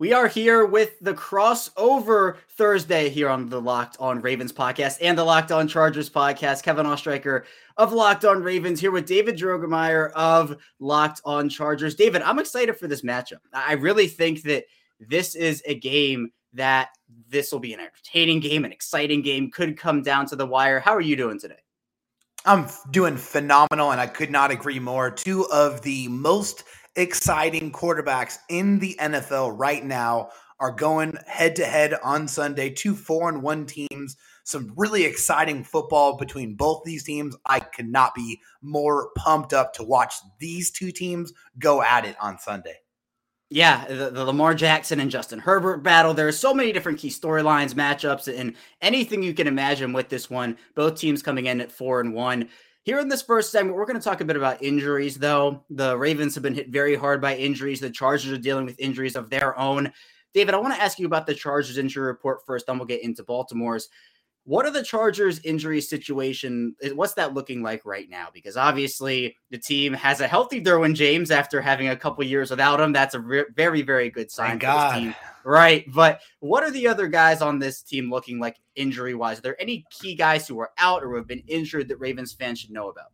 We are here with the crossover Thursday here on the Locked On Ravens podcast and the Locked On Chargers podcast. Kevin Oestreicher of Locked On Ravens here with David Drogemeyer of Locked On Chargers. David, I'm excited for this matchup. I really think that this is a game that this will be an entertaining game, an exciting game, could come down to the wire. How are you doing today? I'm doing phenomenal, and I could not agree more. Two of the most exciting quarterbacks in the NFL right now are going head to head on Sunday. Two four and one teams. Some really exciting football between both these teams. I could not be more pumped up to watch these two teams go at it on Sunday. Yeah, the, the, Lamar Jackson and Justin Herbert battle. There are so many different key storylines, matchups, and anything you can imagine with this one. Both teams coming in at four and one. Here in this first segment, we're going to talk a bit about injuries, though. The Ravens have been hit very hard by injuries. The Chargers are dealing with injuries of their own. David, I want to ask you about the Chargers injury report first, then we'll get into Baltimore's. What are the Chargers injury situation? Eh, what's that looking like right now? Because obviously the team has a healthy Derwin James after having a couple years without him. That's a re- very, very good sign Thank for God. this team. Right. But what are the other guys on this team looking like injury wise? Are there any key guys who are out or have been injured that Ravens fans should know about?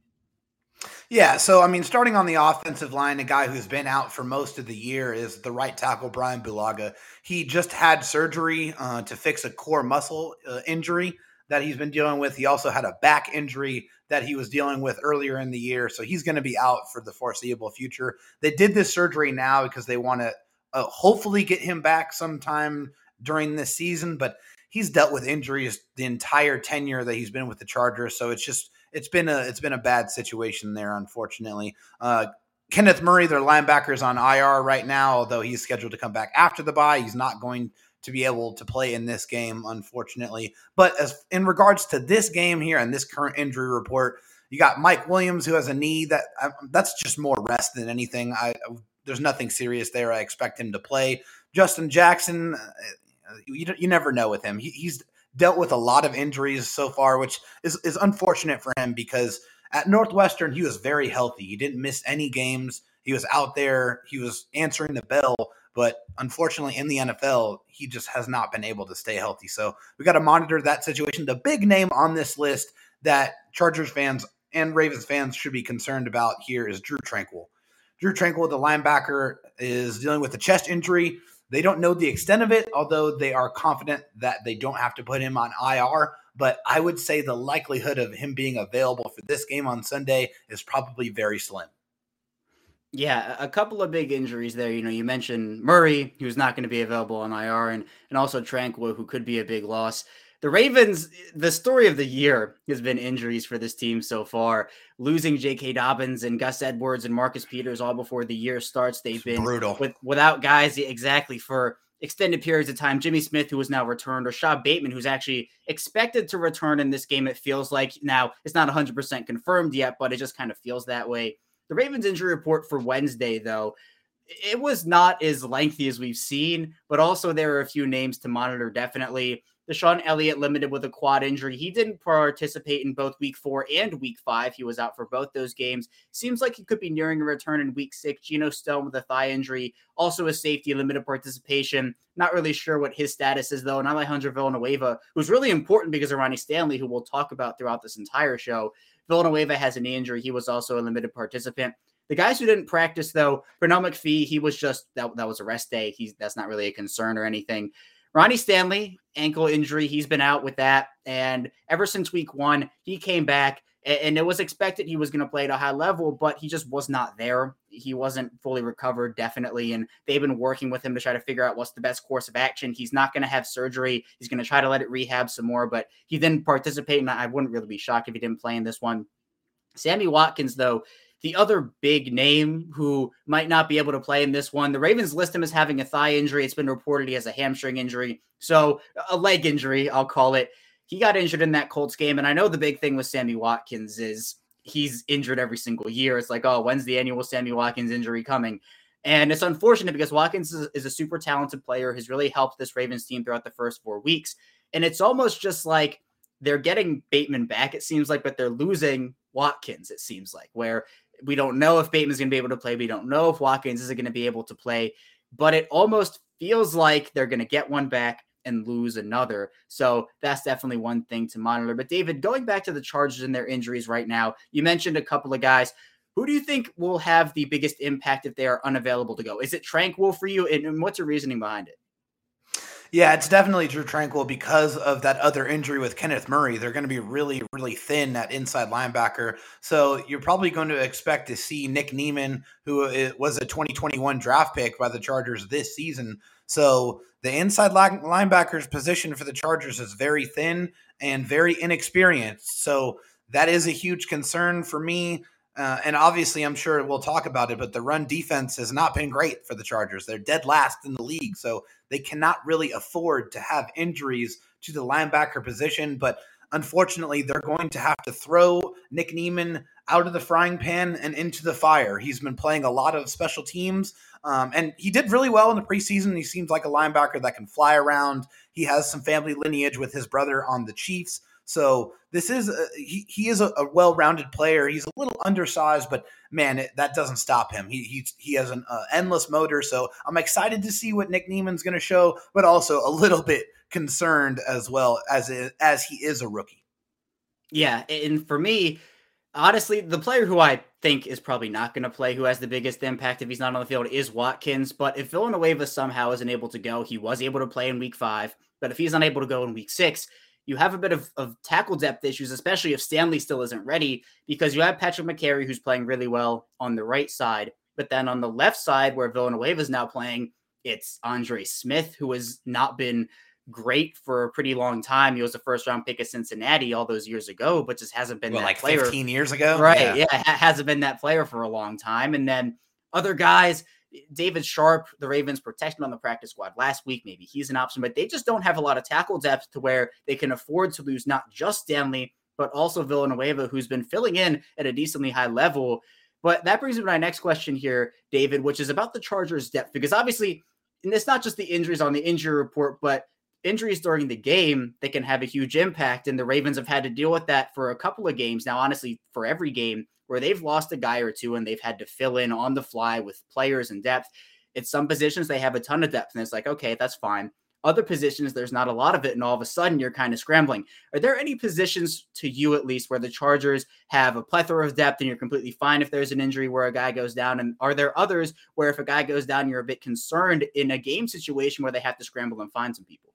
Yeah, so I mean, starting on the offensive line, a guy who's been out for most of the year is the right tackle Brian Bulaga. He just had surgery uh, to fix a core muscle uh, injury that he's been dealing with. He also had a back injury that he was dealing with earlier in the year, so he's going to be out for the foreseeable future. They did this surgery now because they want to uh, hopefully get him back sometime during this season, but he's dealt with injuries the entire tenure that he's been with the Chargers, so it's just it's been a it's been a bad situation there, unfortunately. Uh, Kenneth Murray, their linebackers on IR right now, although he's scheduled to come back after the bye. He's not going to be able to play in this game, unfortunately. But as in regards to this game here and this current injury report, you got Mike Williams who has a knee that um, that's just more rest than anything. I there's nothing serious there. I expect him to play. Justin Jackson, uh, you, you never know with him. He, he's dealt with a lot of injuries so far, which is, is unfortunate for him because at Northwestern, he was very healthy. He didn't miss any games. He was out there, he was answering the bell. But unfortunately, in the NFL, he just has not been able to stay healthy. So we got to monitor that situation. The big name on this list that Chargers fans and Ravens fans should be concerned about here is Drew Tranquill. Drew Tranquill, the linebacker, is dealing with a chest injury. They don't know the extent of it, although they are confident that they don't have to put him on IR. But I would say the likelihood of him being available for this game on Sunday is probably very slim. Yeah, a couple of big injuries there. You know, you mentioned Murray, who's not going to be available on IR, and and also Tranquill, who could be a big loss. The Ravens, the story of the year has been injuries for this team so far. Losing J.K. Dobbins and Gus Edwards and Marcus Peters all before the year starts. They've been brutal with, without guys exactly for extended periods of time. Jimmy Smith, who has now returned, or Shaw Bateman, who's actually expected to return in this game. It feels like now it's not 100% confirmed yet, but it just kind of feels that way. The Ravens injury report for Wednesday, though, it was not as lengthy as we've seen, but also there are a few names to monitor definitely. DeShon Elliott limited with a quad injury. He didn't participate in both week four and week five. He was out for both those games. Seems like he could be nearing a return in week six. Geno Stone with a thigh injury, also a safety, limited participation. Not really sure what his status is, though. And Alejandro Villanueva, who's really important because of Ronnie Stanley, who we'll talk about throughout this entire show. Villanueva has an injury. He was also a limited participant. The guys who didn't practice, though, Pernell McPhee, he was just that, that was a rest day. He's that's not really a concern or anything. Ronnie Stanley, ankle injury, he's been out with that. And ever since week one, he came back and it was expected he was going to play at a high level, but he just was not there. He wasn't fully recovered, definitely. And they've been working with him to try to figure out what's the best course of action. He's not going to have surgery. He's going to try to let it rehab some more, but he didn't participate. And I wouldn't really be shocked if he didn't play in this one. Sammy Watkins, though, the other big name who might not be able to play in this one, the Ravens list him as having a thigh injury. It's been reported he has a hamstring injury. So a leg injury, I'll call it. He got injured in that Colts game. And I know the big thing with Sammy Watkins is he's injured every single year. It's like, oh, when's the annual Sammy Watkins injury coming? And it's unfortunate because Watkins is, a super talented player, has really helped this Ravens team throughout the first four weeks. And it's almost just like they're getting Bateman back, it seems like, but they're losing Watkins, it seems like, where we don't know if Bateman's going to be able to play. We don't know if Watkins is going to be able to play, but it almost feels like they're going to get one back and lose another. So that's definitely one thing to monitor. But David, going back to the Chargers and their injuries right now, you mentioned a couple of guys. Who do you think will have the biggest impact if they are unavailable to go? Is it Tranquill for you? And what's your reasoning behind it? Yeah, it's definitely Drew Tranquill because of that other injury with Kenneth Murray. They're going to be really, really thin at inside linebacker. So you're probably going to expect to see Nick Niemann, who was a 2021 draft pick by the Chargers this season. So the inside linebacker's position for the Chargers is very thin and very inexperienced. So that is a huge concern for me. Uh, and obviously, I'm sure we'll talk about it, but the run defense has not been great for the Chargers. They're dead last in the league, so they cannot really afford to have injuries to the linebacker position. But unfortunately, they're going to have to throw Nick Niemann out of the frying pan and into the fire. He's been playing a lot of special teams, um, and he did really well in the preseason. He seems like a linebacker that can fly around. He has some family lineage with his brother on the Chiefs. So this is a, he, he is a, a well-rounded player. He's a little undersized, but man, it, that doesn't stop him. He he, he has an uh, endless motor. So I'm excited to see what Nick Niemann's going to show, but also a little bit concerned as well as as he is a rookie. Yeah, and for me, honestly, the player who I think is probably not going to play, who has the biggest impact if he's not on the field, is Watkins. But if Villanueva somehow isn't able to go, he was able to play in Week Five. But if he's unable to go in Week Six, you have a bit of, of tackle depth issues, especially if Stanley still isn't ready, because you have Patrick Mekari, who's playing really well on the right side. But then on the left side, where Villanueva is now playing, it's Andre Smith, who has not been great for a pretty long time. He was a first round pick of Cincinnati all those years ago, but just hasn't been well, that like player. 15 years ago. Right. Yeah. yeah. Hasn't been that player for a long time. And then other guys, David Sharp, the Ravens protected on the practice squad last week. Maybe he's an option, but they just don't have a lot of tackle depth to where they can afford to lose not just Stanley, but also Villanueva, who's been filling in at a decently high level. But that brings me to my next question here, David, which is about the Chargers' depth, because obviously, and it's not just the injuries on the injury report, but injuries during the game that can have a huge impact. And the Ravens have had to deal with that for a couple of games now, honestly, for every game where they've lost a guy or two and they've had to fill in on the fly with players and depth. It's some positions they have a ton of depth, and it's like, okay, that's fine. Other positions, there's not a lot of it, and all of a sudden you're kind of scrambling. Are there any positions to you, at least, where the Chargers have a plethora of depth and you're completely fine if there's an injury where a guy goes down? And are there others where if a guy goes down, you're a bit concerned in a game situation where they have to scramble and find some people?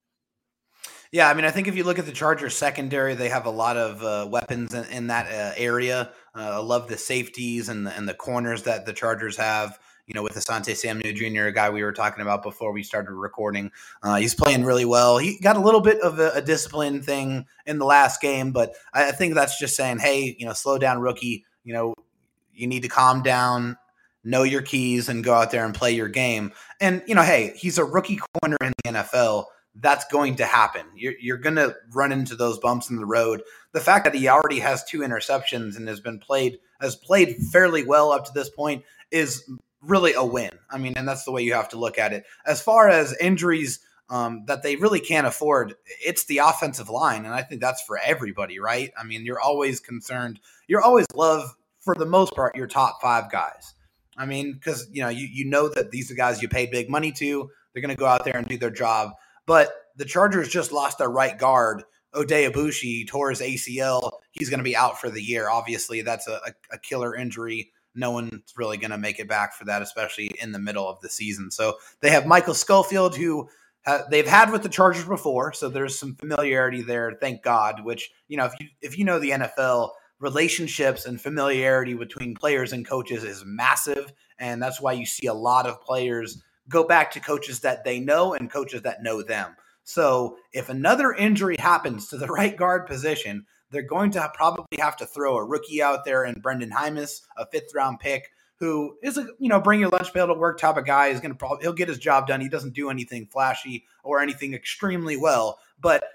Yeah, I mean, I think if you look at the Chargers secondary, they have a lot of uh, weapons in, in that uh, area. Uh, I love the safeties and the, and the corners that the Chargers have. You know, with Asante Samuel Jr., a guy we were talking about before we started recording, uh, he's playing really well. He got a little bit of a, a discipline thing in the last game, but I, I think that's just saying, hey, you know, slow down, rookie. You know, you need to calm down, know your keys, and go out there and play your game. And you know, hey, he's a rookie corner in the NFL that's going to happen. You're, you're going to run into those bumps in the road. The fact that he already has two interceptions and has been played has played fairly well up to this point is really a win. I mean, and that's the way you have to look at it. As far as injuries um, that they really can't afford, it's the offensive line, and I think that's for everybody, right? I mean, you're always concerned. You're always love for the most part your top five guys. I mean, because you know you you know that these are guys you paid big money to. They're going to go out there and do their job but the Chargers just lost their right guard. Oday Aboushi tore his ACL. He's going to be out for the year. Obviously, that's a, a killer injury. No one's really going to make it back for that, especially in the middle of the season. So they have Michael Schofield, who they've had with the Chargers before. So there's some familiarity there. Thank God. Which you know, if you if you know the NFL, relationships and familiarity between players and coaches is massive, and that's why you see a lot of players go back to coaches that they know and coaches that know them. So if another injury happens to the right guard position, they're going to probably have to throw a rookie out there and Brenden Jaimes, a fifth round pick, who is a you know bring your lunch pail to work type of guy. Is going to probably he'll get his job done. He doesn't do anything flashy or anything extremely well, but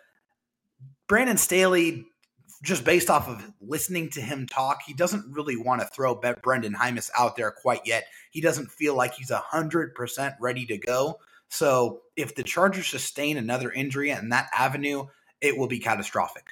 Brandon Staley just based off of listening to him talk, he doesn't really want to throw Brenden Jaimes out there quite yet. He doesn't feel like he's 100% ready to go. So if the Chargers sustain another injury in that avenue, it will be catastrophic.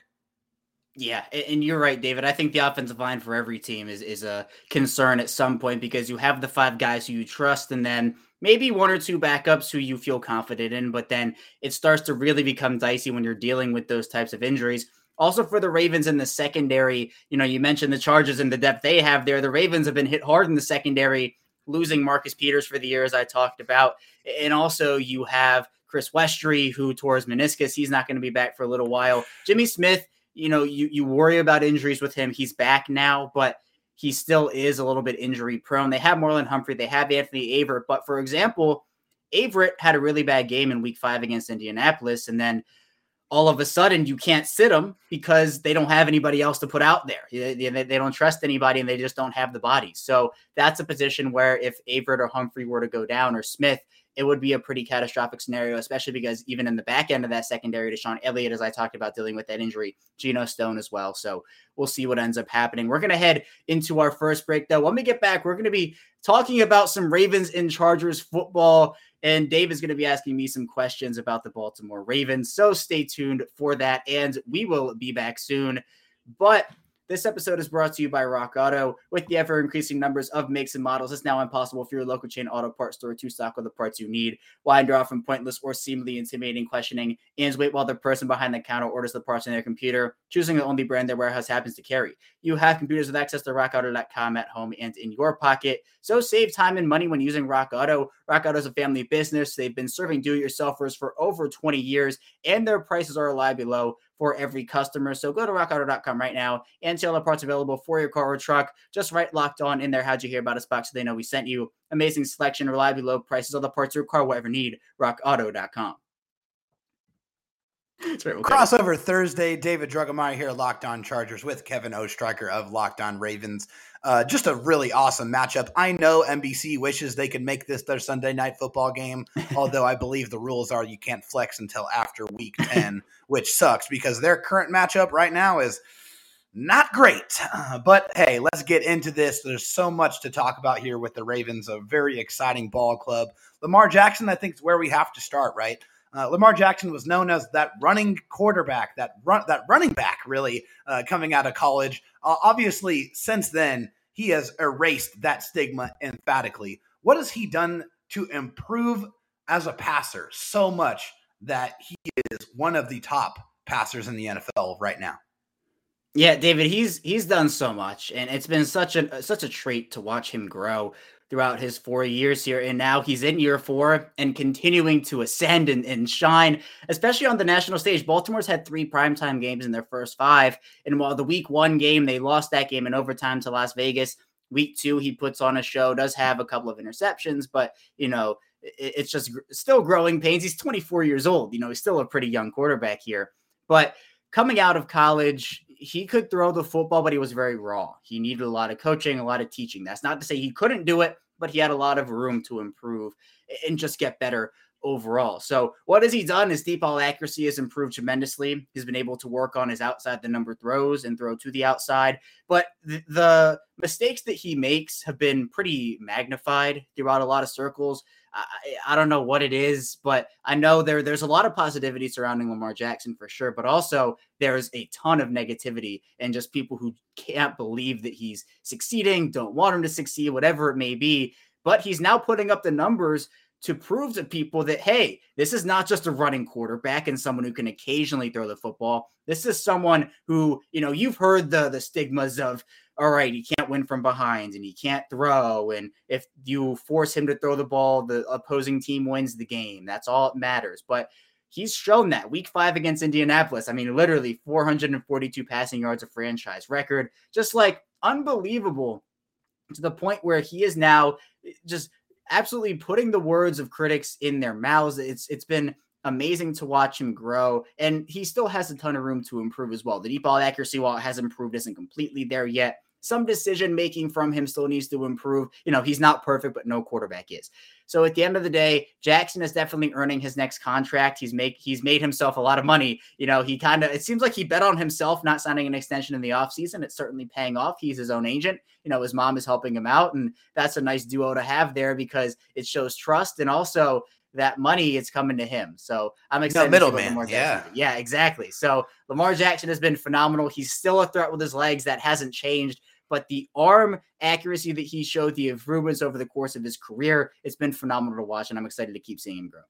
Yeah, and you're right, David. I think the offensive line for every team is is a concern at some point because you have the five guys who you trust, and then maybe one or two backups who you feel confident in. But then it starts to really become dicey when you're dealing with those types of injuries. Also, for the Ravens in the secondary, you know, you mentioned the Chargers and the depth they have there. The Ravens have been hit hard in the secondary, losing Marcus Peters for the year, as I talked about, and also you have Chris Westry who tore his meniscus. He's not going to be back for a little while. Jimmy Smith you know, you you worry about injuries with him. He's back now, but he still is a little bit injury prone. They have Marlon Humphrey, they have Anthony Averett, but for example, Averett had a really bad game in week five against Indianapolis, and then all of a sudden you can't sit them because they don't have anybody else to put out there. They, don't trust anybody and they just don't have the bodies. So that's a position where if Averett or Humphrey were to go down or Smith, it would be a pretty catastrophic scenario, especially because even in the back end of that secondary, DeShon Elliott, as I talked about dealing with that injury, Geno Stone as well. So we'll see what ends up happening. We're going to head into our first break, though. When we get back, we're going to be talking about some Ravens and Chargers football. And Dave is going to be asking me some questions about the Baltimore Ravens. So stay tuned for that. And we will be back soon. But this episode is brought to you by Rock Auto. With the ever increasing numbers of makes and models, it's now impossible for your local chain auto parts store to stock all the parts you need. Why draw from pointless or seemingly intimidating questioning and wait while the person behind the counter orders the parts on their computer, choosing the only brand their warehouse happens to carry. You have computers with access to rockauto.com at home and in your pocket. So save time and money when using Rock Auto. Rock Auto is a family business. They've been serving do-it-yourselfers for over 20 years, and their prices are reliably low for every customer. So go to rockauto.com right now and see all the parts available for your car or truck. Just write locked on in there. How'd you hear about us box so they know we sent you. Amazing selection, reliably low prices, all the parts your car will ever need. Rockauto.com. That's Right, we'll Crossover Thursday. David Drogemeyer here, Locked On Chargers with Kevin Oestreicher of Locked On Ravens. Uh, just a really awesome matchup. I know NBC wishes they could make this their Sunday night football game, although I believe the rules are you can't flex until after week 10, which sucks because their current matchup right now is not great. Uh, but hey, let's get into this. There's so much to talk about here with the Ravens, a very exciting ball club. Lamar Jackson, I think, is where we have to start, right? Uh, Lamar Jackson was known as that running quarterback, that run, that running back, really uh, coming out of college. Uh, obviously, since then he has erased that stigma emphatically. What has he done to improve as a passer so much that he is one of the top passers in the NFL right now? Yeah, David, he's he's done so much, and it's been such a such a treat to watch him grow throughout his four years here. And now he's in year four and continuing to ascend and, and shine, especially on the national stage. Baltimore's had three primetime games in their first five. And while the week one game, they lost that game in overtime to Las Vegas. Week two, he puts on a show, does have a couple of interceptions, but, you know, it's just still growing pains. He's 24 years old. You know, he's still a pretty young quarterback here. But coming out of college, he could throw the football, but he was very raw. He needed a lot of coaching, a lot of teaching. That's not to say he couldn't do it, but he had a lot of room to improve and just get better overall. So what has he done? His deep ball accuracy has improved tremendously. He's been able to work on his outside the number throws and throw to the outside. But th- the mistakes that he makes have been pretty magnified throughout a lot of circles. I, I don't know what it is, but I know there there's a lot of positivity surrounding Lamar Jackson for sure, but also there's a ton of negativity and just people who can't believe that he's succeeding, don't want him to succeed, whatever it may be. But he's now putting up the numbers to prove to people that hey, this is not just a running quarterback and someone who can occasionally throw the football. This is someone who, you know, you've heard the the stigmas of all right, he can't win from behind and he can't throw. And if you force him to throw the ball, the opposing team wins the game. That's all that matters. But he's shown that week five against Indianapolis. I mean, literally 442 passing yards, a franchise record, just like unbelievable to the point where he is now eh, just absolutely putting the words of critics in their mouths. It's it's been amazing to watch him grow, and he still has a ton of room to improve as well. The deep ball accuracy, while it has improved, isn't completely there yet some decision making from him still needs to improve. You know, he's not perfect, but no quarterback is. So at the end of the day, Jackson is definitely earning his next contract. He's make he's made himself a lot of money. You know, he kind of it seems like he bet on himself not signing an extension in the offseason. It's certainly paying off. He's his own agent. You know, his mom is helping him out, and that's a nice duo to have there because it shows trust and also that money is coming to him. So I'm excited. No, middleman. Yeah. Yeah, exactly. So Lamar Jackson has been phenomenal. He's still a threat with his legs. That hasn't changed. But the arm accuracy that he showed, the improvements over the course of his career, it's been phenomenal to watch, and I'm excited to keep seeing him grow.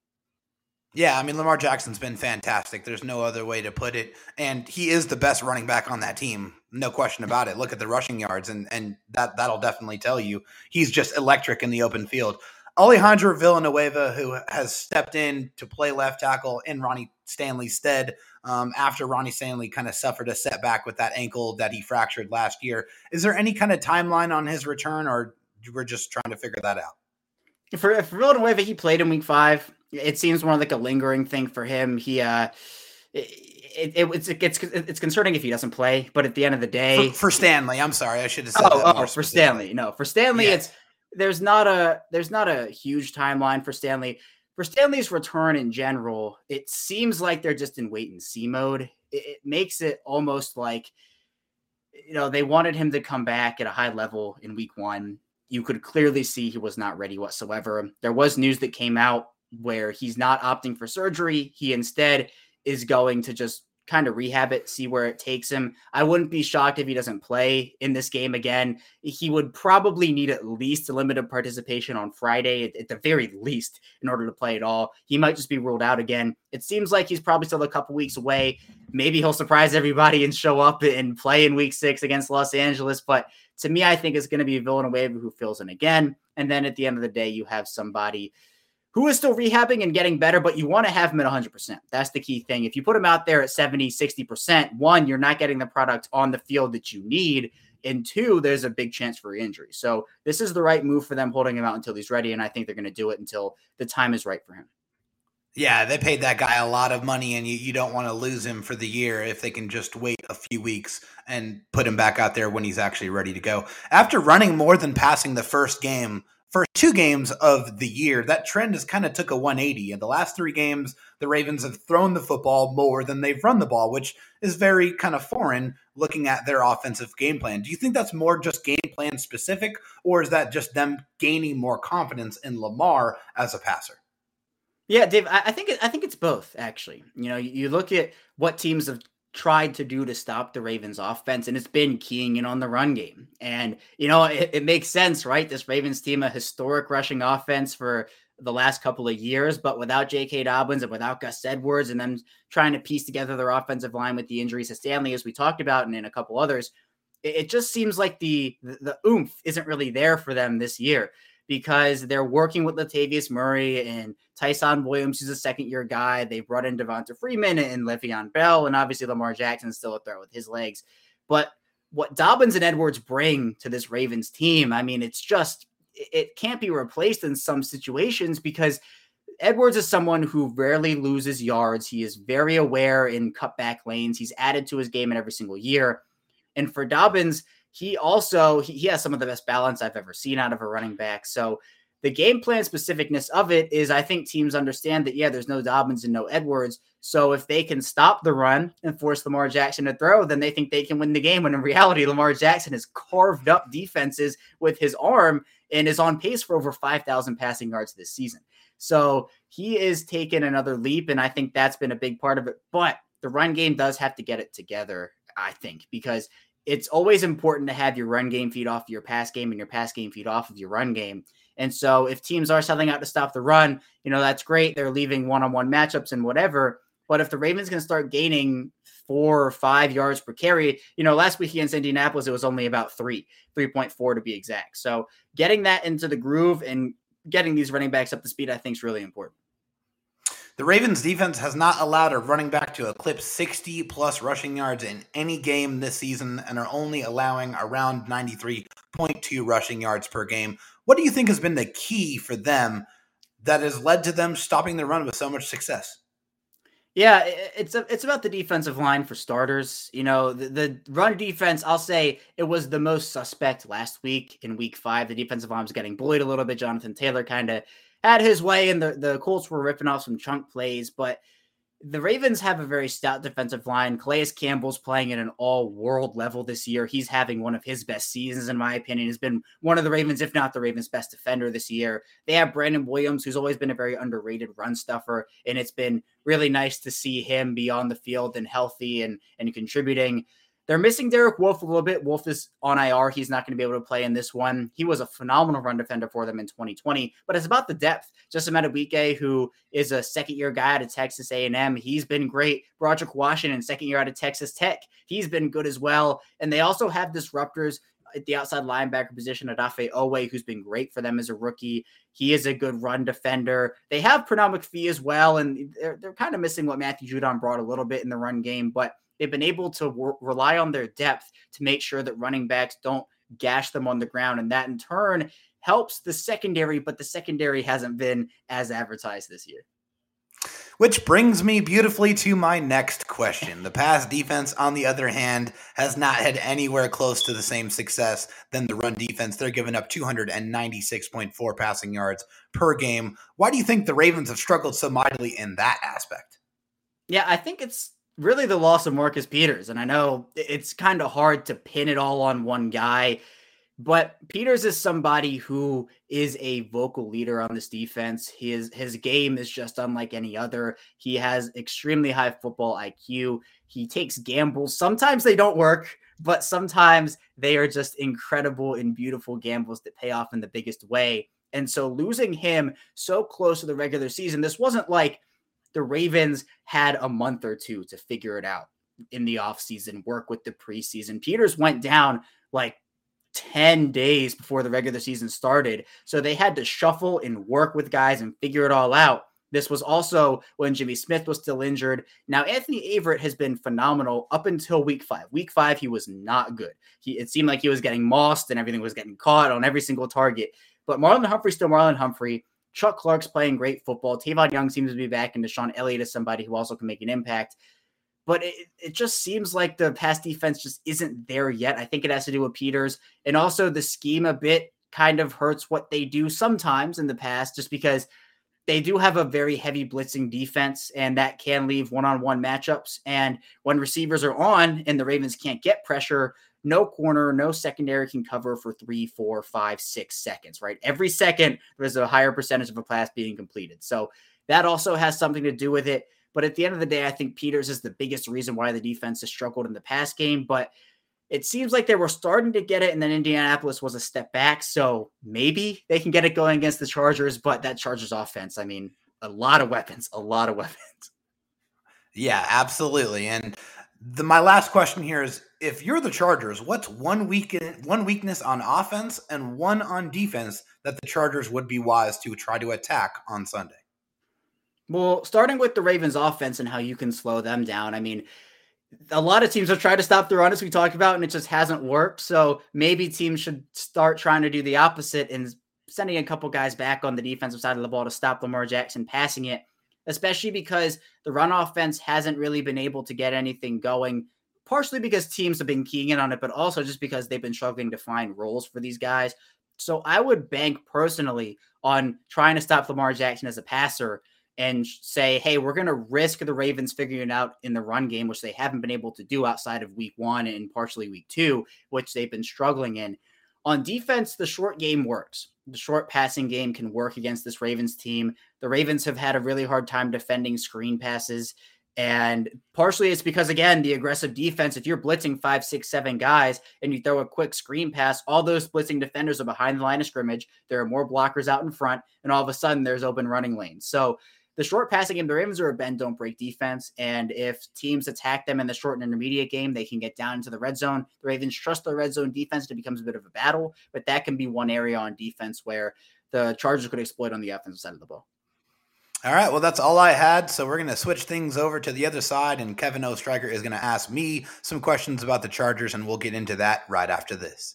Yeah, I mean Lamar Jackson's been fantastic. There's no other way to put it, and he is the best running back on that team, no question about it. Look at the rushing yards, and and that that'll definitely tell you he's just electric in the open field. Alejandro Villanueva, who has stepped in to play left tackle in Ronnie Stanley's stead um, after Ronnie Stanley kind of suffered a setback with that ankle that he fractured last year. Is there any kind of timeline on his return, or we're just trying to figure that out? For, for Villanueva, he played in week five it seems more like a lingering thing for him. He uh it, it, it's it's it's concerning if he doesn't play, but at the end of the day, for, for Stanley, I'm sorry, I should have said oh, oh for Stanley. No, for Stanley, it's there's not a there's not a huge timeline for Stanley. For Stanley's return in general, it seems like they're just in wait and see mode. It, it makes it almost like you know they wanted him to come back at a high level in week one. You could clearly see he was not ready whatsoever. There was news that came out where he's not opting for surgery. He instead is going to just kind of rehab it, see where it takes him. I wouldn't be shocked if he doesn't play in this game again. He would probably need at least a limited participation on Friday, at, the very least, in order to play at all. He might just be ruled out again. It seems like he's probably still a couple weeks away. Maybe he'll surprise everybody and show up and play in week six against Los Angeles. But to me, I think it's going to be Villanueva who fills in again. And then at the end of the day, you have somebody who is still rehabbing and getting better, but you want to have him at 100%. That's the key thing. If you put him out there at 70, 60%, one, you're not getting the product on the field that you need. And two, there's a big chance for injury. So this is the right move for them holding him out until he's ready. And I think they're going to do it until the time is right for him. Yeah, they paid that guy a lot of money, and you, you don't want to lose him for the year if they can just wait a few weeks and put him back out there when he's actually ready to go. After running more than passing the first game, first two games of the year, that trend has kind of took a 180. In the last three games, the Ravens have thrown the football more than they've run the ball, which is very kind of foreign looking at their offensive game plan. Do you think that's more just game plan specific, or is that just them gaining more confidence in Lamar as a passer? Yeah, Dave, I think I think it's both. Actually, you know, you look at what teams have tried to do to stop the Ravens offense, and it's been keying in on the run game. And, you know, it, it, makes sense, right? This Ravens team, a historic rushing offense for the last couple of years, but without J.K. Dobbins and without Gus Edwards and them trying to piece together their offensive line with the injuries to Stanley, as we talked about, and in a couple others, it, just seems like the the oomph isn't really there for them this year because they're working with Latavius Murray and Ty'Son Williams, who's a second year guy. They brought in Devonta Freeman and Le'Veon Bell, and obviously Lamar Jackson's still a threat with his legs. But what Dobbins and Edwards bring to this Ravens team, I mean, it's just, it can't be replaced in some situations because Edwards is someone who rarely loses yards. He is very aware in cutback lanes. He's added to his game in every single year. And for Dobbins, he also he, he has some of the best balance I've ever seen out of a running back. So the game plan specificness of it is I think teams understand that yeah, there's no Dobbins and no Edwards. So if they can stop the run and force Lamar Jackson to throw, then they think they can win the game. When in reality, Lamar Jackson has carved up defenses with his arm and is on pace for over 5,000 passing yards this season. So he is taking another leap, and I think that's been a big part of it. But the run game does have to get it together, I think, because it's always important to have your run game feed off your pass game and your pass game feed off of your run game. And so if teams are selling out to stop the run, you know, that's great. They're leaving one-on-one matchups and whatever. But if the Ravens can start gaining four or five yards per carry, you know, last week against Indianapolis, it was only about three, 3.4 to be exact. So getting that into the groove and getting these running backs up to speed, I think is really important. The Ravens defense has not allowed a running back to eclipse 60 plus rushing yards in any game this season and are only allowing around 93.2 rushing yards per game. What do you think has been the key for them that has led to them stopping the run with so much success? Yeah, it's a, it's about the defensive line for starters. You know, the, the, run defense, I'll say it was the most suspect last week in week five. The defensive line was getting bullied a little bit. Jonathan Taylor kind of had his way, and the, the Colts were ripping off some chunk plays. But the Ravens have a very stout defensive line. Calais Campbell's playing at an all world level this year. He's having one of his best seasons, in my opinion. Has been one of the Ravens, if not the Ravens' best defender this year. They have Brandon Williams, who's always been a very underrated run stuffer, and it's been really nice to see him be on the field and healthy and and contributing. They're missing Derek Wolfe a little bit. Wolfe is on IR. He's not going to be able to play in this one. He was a phenomenal run defender for them in 2020, but it's about the depth. Justin Madubuike, who is a second year guy out of Texas A&M, he's been great. Broderick Washington, second year out of Texas Tech, he's been good as well. And they also have disruptors at the outside linebacker position, Odafe Oweh, who's been great for them as a rookie. He is a good run defender. They have Pernell McPhee as well, and they're, they're kind of missing what Matthew Judon brought a little bit in the run game, but they've been able to w- rely on their depth to make sure that running backs don't gash them on the ground. And that in turn helps the secondary, but the secondary hasn't been as advertised this year. Which brings me beautifully to my next question. The pass defense, on the other hand, has not had anywhere close to the same success than the run defense. They're giving up 296.4 passing yards per game. Why do you think the Ravens have struggled so mightily in that aspect? Yeah, I think it's really the loss of Marcus Peters. And I know it's kind of hard to pin it all on one guy, but Peters is somebody who is a vocal leader on this defense. His his game is just unlike any other. He has extremely high football IQ. He takes gambles. Sometimes they don't work, but sometimes they are just incredible and beautiful gambles that pay off in the biggest way. And so losing him so close to the regular season, this wasn't like the Ravens had a month or two to figure it out in the offseason, work with the preseason. Peters went down like 10 days before the regular season started. So they had to shuffle and work with guys and figure it all out. This was also when Jimmy Smith was still injured. Now, Anthony Averett has been phenomenal up until week five. Week five, he was not good. He, it seemed like he was getting mossed and everything was getting caught on every single target. But Marlon Humphrey still Marlon Humphrey. Chuck Clark's playing great football. Tavon Young seems to be back, and DeShon Elliott is somebody who also can make an impact. But it, it just seems like the pass defense just isn't there yet. I think it has to do with Peters. And also the scheme a bit kind of hurts what they do sometimes in the past, just because they do have a very heavy blitzing defense, and that can leave one on one matchups. And when receivers are on and the Ravens can't get pressure, no corner, no secondary can cover for three, four, five, six seconds, right? Every second, there's a higher percentage of a pass being completed. So that also has something to do with it. But at the end of the day, I think Peters is the biggest reason why the defense has struggled in the pass game. But it seems like they were starting to get it, and then Indianapolis was a step back. So maybe they can get it going against the Chargers, but that Chargers offense, I mean, a lot of weapons, a lot of weapons. Yeah, absolutely. And the, my last question here is if you're the Chargers, what's one weak one weakness on offense and one on defense that the Chargers would be wise to try to attack on Sunday? Well, starting with the Ravens offense and how you can slow them down. I mean, a lot of teams have tried to stop the run as we talked about, and it just hasn't worked. So maybe teams should start trying to do the opposite and sending a couple guys back on the defensive side of the ball to stop Lamar Jackson passing it especially because the run offense hasn't really been able to get anything going, partially because teams have been keying in on it, but also just because they've been struggling to find roles for these guys. So I would bank personally on trying to stop Lamar Jackson as a passer and say, hey, we're going to risk the Ravens figuring it out in the run game, which they haven't been able to do outside of week one and partially week two, which they've been struggling in. On defense, the short game works. The short passing game can work against this Ravens team. The Ravens have had a really hard time defending screen passes. And partially it's because, again, the aggressive defense, if you're blitzing five, six, seven guys and you throw a quick screen pass, all those blitzing defenders are behind the line of scrimmage. There are more blockers out in front, and all of a sudden there's open running lanes. So the short passing game, the Ravens are a bend don't break defense. And if teams attack them in the short and intermediate game, they can get down into the red zone. The Ravens trust the red zone defense. It becomes a bit of a battle, but that can be one area on defense where the Chargers could exploit on the offensive side of the ball. All right, well, that's all I had. So we're going to switch things over to the other side, and Kevin Oestreicher is going to ask me some questions about the Chargers, and we'll get into that right after this.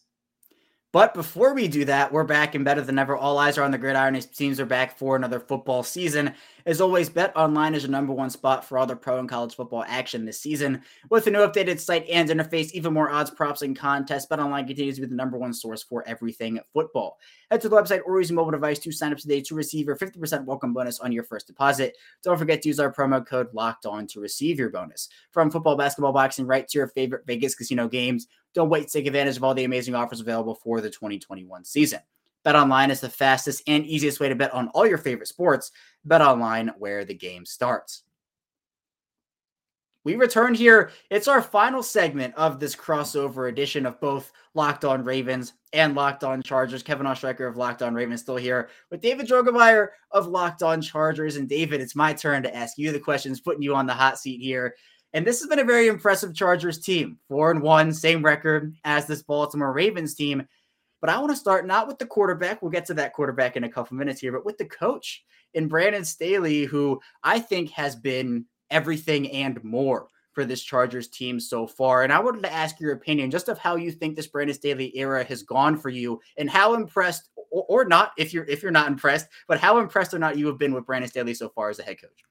But before we do that, we're back and better than ever. All eyes are on the gridiron. His teams are back for another football season. As always, Bet Online is your number one spot for all the pro and college football action this season. With a new updated site and interface, even more odds, props, and contests, Bet Online continues to be the number one source for everything football. Head to the website or use your mobile device to sign up today to receive your 50% welcome bonus on your first deposit. Don't forget to use our promo code LOCKED ON to receive your bonus. From football, basketball, boxing, right to your favorite Vegas casino games, don't wait to take advantage of all the amazing offers available for the 2021 season. Bet online is the fastest and easiest way to bet on all your favorite sports. Bet online where the game starts. We return here. It's our final segment of this crossover edition of both Locked On Ravens and Locked On Chargers. Kevin Oestreicher of Locked On Ravens still here with David Drogemeyer of Locked On Chargers. And David, it's my turn to ask you the questions, putting you on the hot seat here. And this has been a very impressive Chargers team. Four and one, same record as this Baltimore Ravens team. But I want to start not with the quarterback. We'll get to that quarterback in a couple minutes here, but with the coach in Brandon Staley, who I think has been everything and more for this Chargers team so far. And I wanted to ask your opinion just of how you think this Brandon Staley era has gone for you and how impressed or, or not if you're if you're not impressed, but how impressed or not you have been with Brandon Staley so far as a head coach.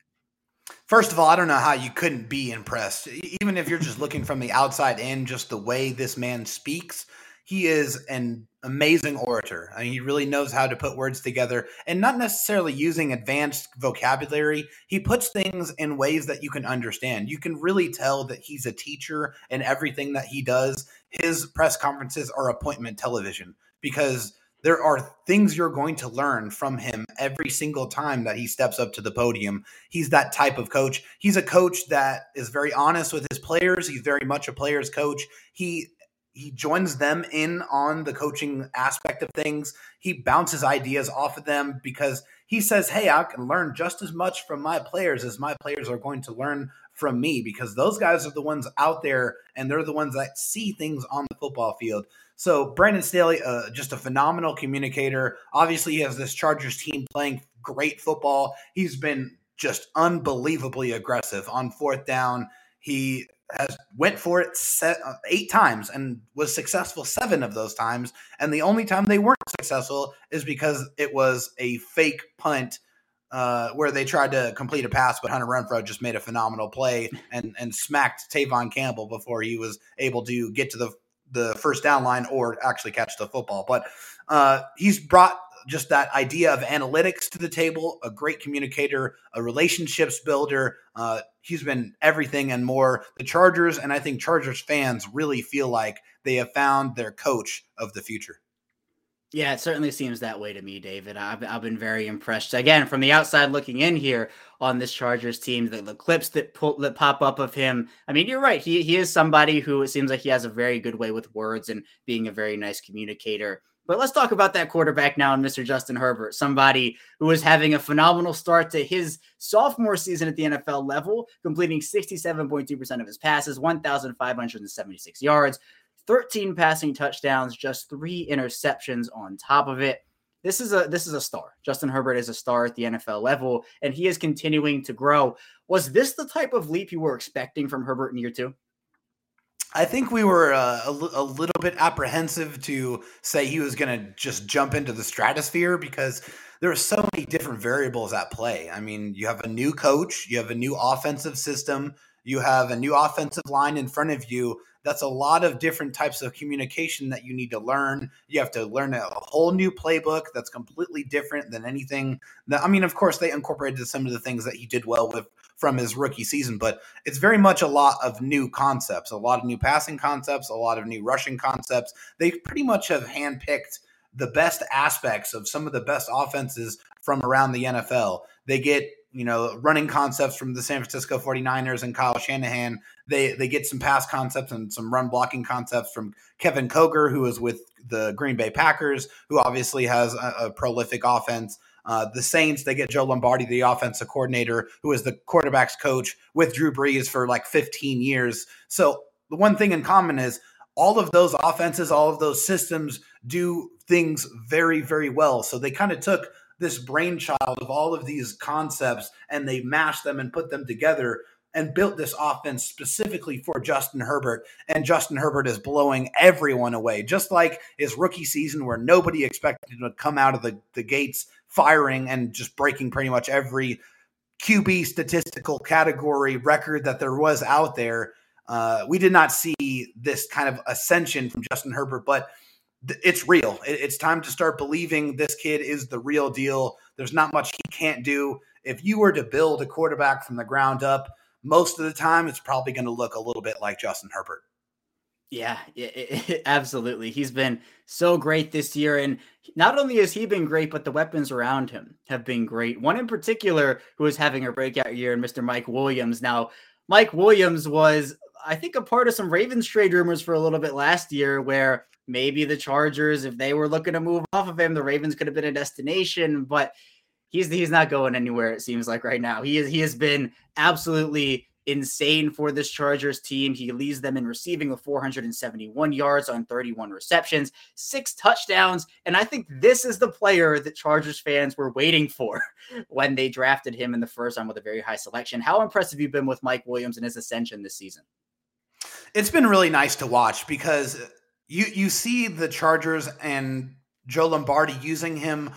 First of all, I don't know how you couldn't be impressed. Even if you're just looking from the outside in, just the way this man speaks, he is an amazing orator. I mean, he really knows how to put words together and not necessarily using advanced vocabulary. He puts things in ways that you can understand. You can really tell that he's a teacher and everything that he does. His press conferences are appointment television because there are things you're going to learn from him every single time that he steps up to the podium. He's that type of coach. He's a coach that is very honest with his players. He's very much a player's coach. He he joins them in on the coaching aspect of things. He bounces ideas off of them because he says, "Hey, I can learn just as much from my players as my players are going to learn from me because those guys are the ones out there and they're the ones that see things on the football field." So Brandon Staley, uh, just a phenomenal communicator. Obviously, he has this Chargers team playing great football. He's been just unbelievably aggressive on fourth down. He has went for it set, uh, eight times and was successful seven of those times. And the only time they weren't successful is because it was a fake punt uh, where they tried to complete a pass, but Hunter Renfrow just made a phenomenal play and and smacked Tevaughn Campbell before he was able to get to the the first down line or actually catch the football. But uh, he's brought just that idea of analytics to the table, a great communicator, a relationships builder. Uh, he's been everything and more. The Chargers, and I think Chargers fans really feel like they have found their coach of the future. Yeah, it certainly seems that way to me, David. I've, I've been very impressed. Again, from the outside looking in here on this Chargers team, the, the clips that, pull, that pop up of him. I mean, you're right. He, he is somebody who it seems like he has a very good way with words and being a very nice communicator. But let's talk about that quarterback now and Mr. Justin Herbert, somebody who is having a phenomenal start to his sophomore season at the NFL level, completing 67.2% of his passes, 1,576 yards, 13 passing touchdowns, just three interceptions on top of it. This is a this is a star. Justin Herbert is a star at the NFL level, and he is continuing to grow. Was this the type of leap you were expecting from Herbert in year two? I think we were uh, a, a little bit apprehensive to say he was going to just jump into the stratosphere because there are so many different variables at play. I mean, you have a new coach, you have a new offensive system, you have a new offensive line in front of you that's a lot of different types of communication that you need to learn. You have to learn a whole new playbook that's completely different than anything that I mean, of course, they incorporated some of the things that he did well with from his rookie season, but it's very much a lot of new concepts, a lot of new passing concepts, a lot of new rushing concepts. They pretty much have handpicked the best aspects of some of the best offenses from around the NFL. They get you know, running concepts from the San Francisco 49ers and Kyle Shanahan. They they get some pass concepts and some run blocking concepts from Kevin Koger, who is with the Green Bay Packers, who obviously has a, a prolific offense. Uh, the Saints, they get Joe Lombardi, the offensive coordinator, who is the quarterback's coach with Drew Brees for like 15 years. So the one thing in common is all of those offenses, all of those systems do things very, very well. So they kind of took this brainchild of all of these concepts and they mashed them and put them together and built this offense specifically for Justin Herbert. And Justin Herbert is blowing everyone away, just like his rookie season, where nobody expected him to come out of the, the gates firing and just breaking pretty much every QB statistical category record that there was out there. Uh, we did not see this kind of ascension from Justin Herbert, but it's real. It- it's time to start believing this kid is the real deal. There's not much he can't do. If you were to build a quarterback from the ground up, most of the time it's probably going to look a little bit like Justin Herbert. Yeah, it, it, absolutely. He's been so great this year. And not only has he been great, but the weapons around him have been great. One in particular who is having a breakout year, Mr. Mike Williams. Now, Mike Williams was, I think, a part of some Ravens trade rumors for a little bit last year where maybe the Chargers, if they were looking to move off of him, the Ravens could have been a destination. But he's he's not going anywhere, it seems like right now. He is he has been absolutely insane for this Chargers team. He leads them in receiving with 471 yards on 31 receptions, six touchdowns. And I think this is the player that Chargers fans were waiting for when they drafted him in the first round with a very high selection. How impressed have you been with Mike Williams and his ascension this season? It's been really nice to watch because you you see the Chargers and Joe Lombardi using him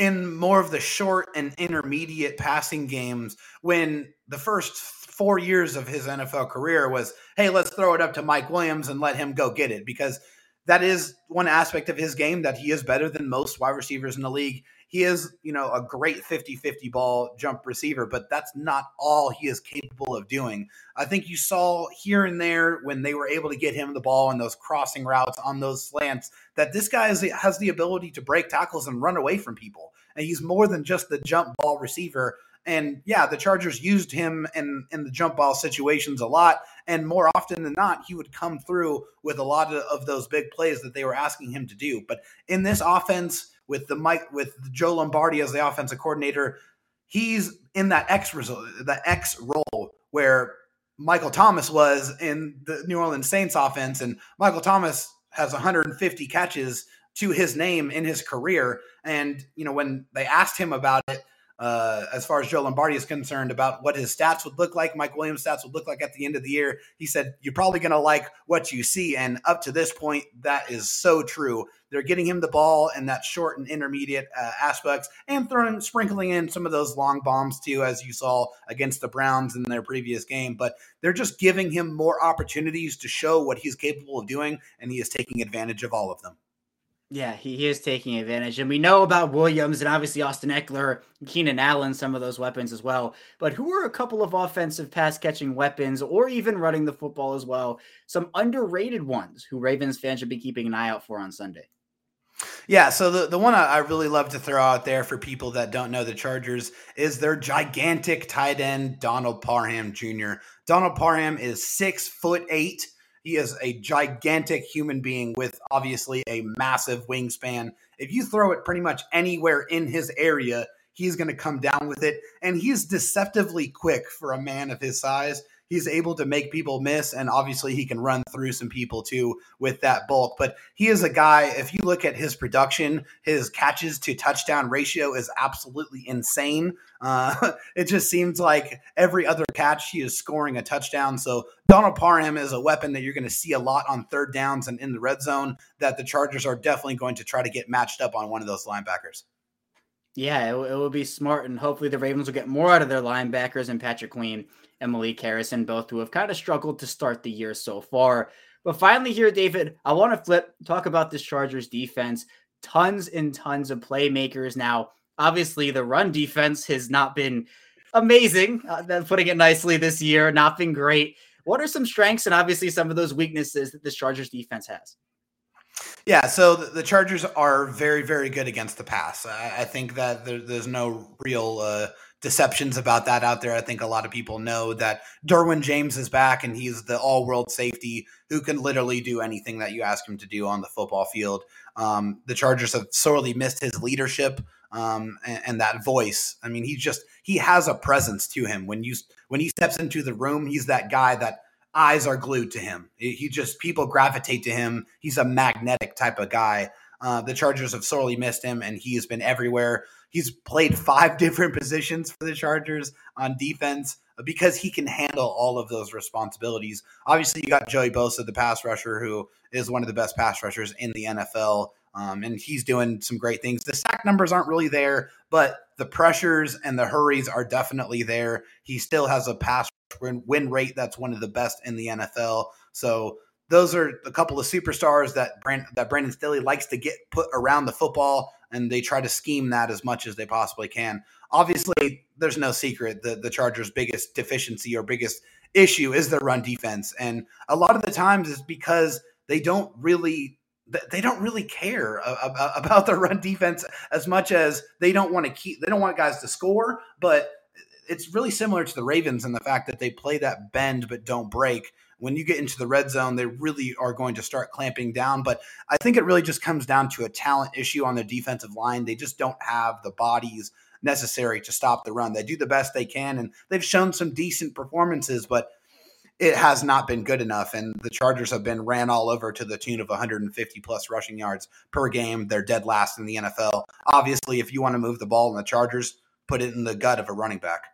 in more of the short and intermediate passing games when the first four years of his NFL career was, hey, let's throw it up to Mike Williams and let him go get it because that is one aspect of his game that he is better than most wide receivers in the league. He is, you know, a great 50-50 ball jump receiver, but that's not all he is capable of doing. I think you saw here and there when they were able to get him the ball in those crossing routes on those slants that this guy is, has the ability to break tackles and run away from people. And he's more than just the jump ball receiver and yeah, the Chargers used him in in the jump ball situations a lot, and more often than not, he would come through with a lot of, of those big plays that they were asking him to do. But in this offense, with the Mike with Joe Lombardi as the offensive coordinator, he's in that X the X role where Michael Thomas was in the New Orleans Saints offense, and Michael Thomas has 150 catches to his name in his career. And you know, when they asked him about it, uh, as far as Joe Lombardi is concerned about what his stats would look like, Mike Williams' stats would look like at the end of the year. He said, You're probably going to like what you see. And up to this point, that is so true. They're getting him the ball and that short and intermediate uh, aspects and throwing, sprinkling in some of those long bombs too, as you saw against the Browns in their previous game. But they're just giving him more opportunities to show what he's capable of doing, and he is taking advantage of all of them. Yeah, he, he is taking advantage. And we know about Williams and obviously Austin Ekeler, Keenan Allen, some of those weapons as well. But who are a couple of offensive pass catching weapons or even running the football as well? Some underrated ones who Ravens fans should be keeping an eye out for on Sunday. Yeah, so the, the one I really love to throw out there for people that don't know the Chargers is their gigantic tight end, Donald Parham Jr. Donald Parham is six foot eight he is a gigantic human being with obviously a massive wingspan. If you throw it pretty much anywhere in his area, he's going to come down with it. And he's deceptively quick for a man of his size he's able to make people miss and obviously he can run through some people too with that bulk. But he is a guy if you look at his production his catches to touchdown ratio is absolutely insane. Uh, it just seems like every other catch he is scoring a touchdown. So donald parham is a weapon that you're going to see a lot on third downs and in the red zone that the chargers are definitely going to try to get matched up on one of those linebackers. Yeah, it, it will be smart, and hopefully the Ravens will get more out of their linebackers and Patrick Queen and Malik Harrison, both who have kind of struggled to start the year so far. But finally, here, David, I want to flip, talk about this Chargers defense. Tons and tons of playmakers. Now, obviously, the run defense has not been amazing, uh, putting it nicely this year, not been great. What are some strengths and obviously some of those weaknesses that this Chargers defense has? Yeah, so the, Chargers are very, very good against the pass. I, think that there, there's no real uh, deceptions about that out there. I think a lot of people know that Derwin James is back and he's the all world safety who can literally do anything that you ask him to do on the football field. Um, the Chargers have sorely missed his leadership um, and, and, that voice. I mean, he just he has a presence to him when you when he steps into the room. He's that guy that eyes are glued to him. He just people gravitate to him. He's a magnetic type of guy. Uh, the Chargers have sorely missed him, and he has been everywhere. He's played five different positions for the Chargers on defense. because he can handle all of those responsibilities. Obviously, you got Joey Bosa, the pass rusher, who is one of the best pass rushers in the NFL. Um, and he's doing some great things. The sack numbers aren't really there, but the pressures and the hurries are definitely there. He still has a pass win, win rate that's one of the best in the NFL. So those are a couple of superstars that Brand, that Brandon Staley likes to get put around the football, and they try to scheme that as much as they possibly can. Obviously, there's no secret that the Chargers' biggest deficiency or biggest issue is their run defense, and a lot of the times it's because they don't really they don't really care about their run defense as much as they don't want to keep they don't want guys to score but it's really similar to the ravens in the fact that they play that bend but don't break when you get into the red zone they really are going to start clamping down but i think it really just comes down to a talent issue on the defensive line they just don't have the bodies necessary to stop the run they do the best they can and they've shown some decent performances but it has not been good enough. And the Chargers have been ran all over to the tune of 150 plus rushing yards per game. They're dead last in the NFL. Obviously, if you want to move the ball in the Chargers, put it in the gut of a running back.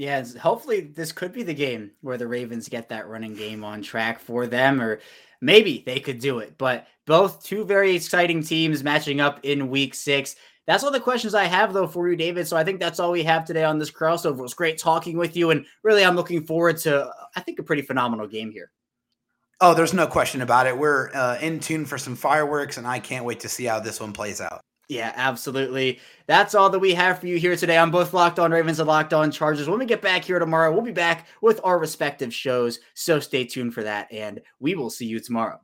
Yeah, hopefully this could be the game where the Ravens get that running game on track for them, or maybe they could do it. But both two very exciting teams matching up in week six. That's all the questions I have, though, for you, David. So I think that's all we have today on this crossover. It was great talking with you. And really, I'm looking forward to, I think, a pretty phenomenal game here. Oh, there's no question about it. We're uh, in tune for some fireworks, and I can't wait to see how this one plays out. Yeah, absolutely. That's all that we have for you here today on both Locked On Ravens and Locked On Chargers. When we get back here tomorrow, we'll be back with our respective shows. So stay tuned for that, and we will see you tomorrow.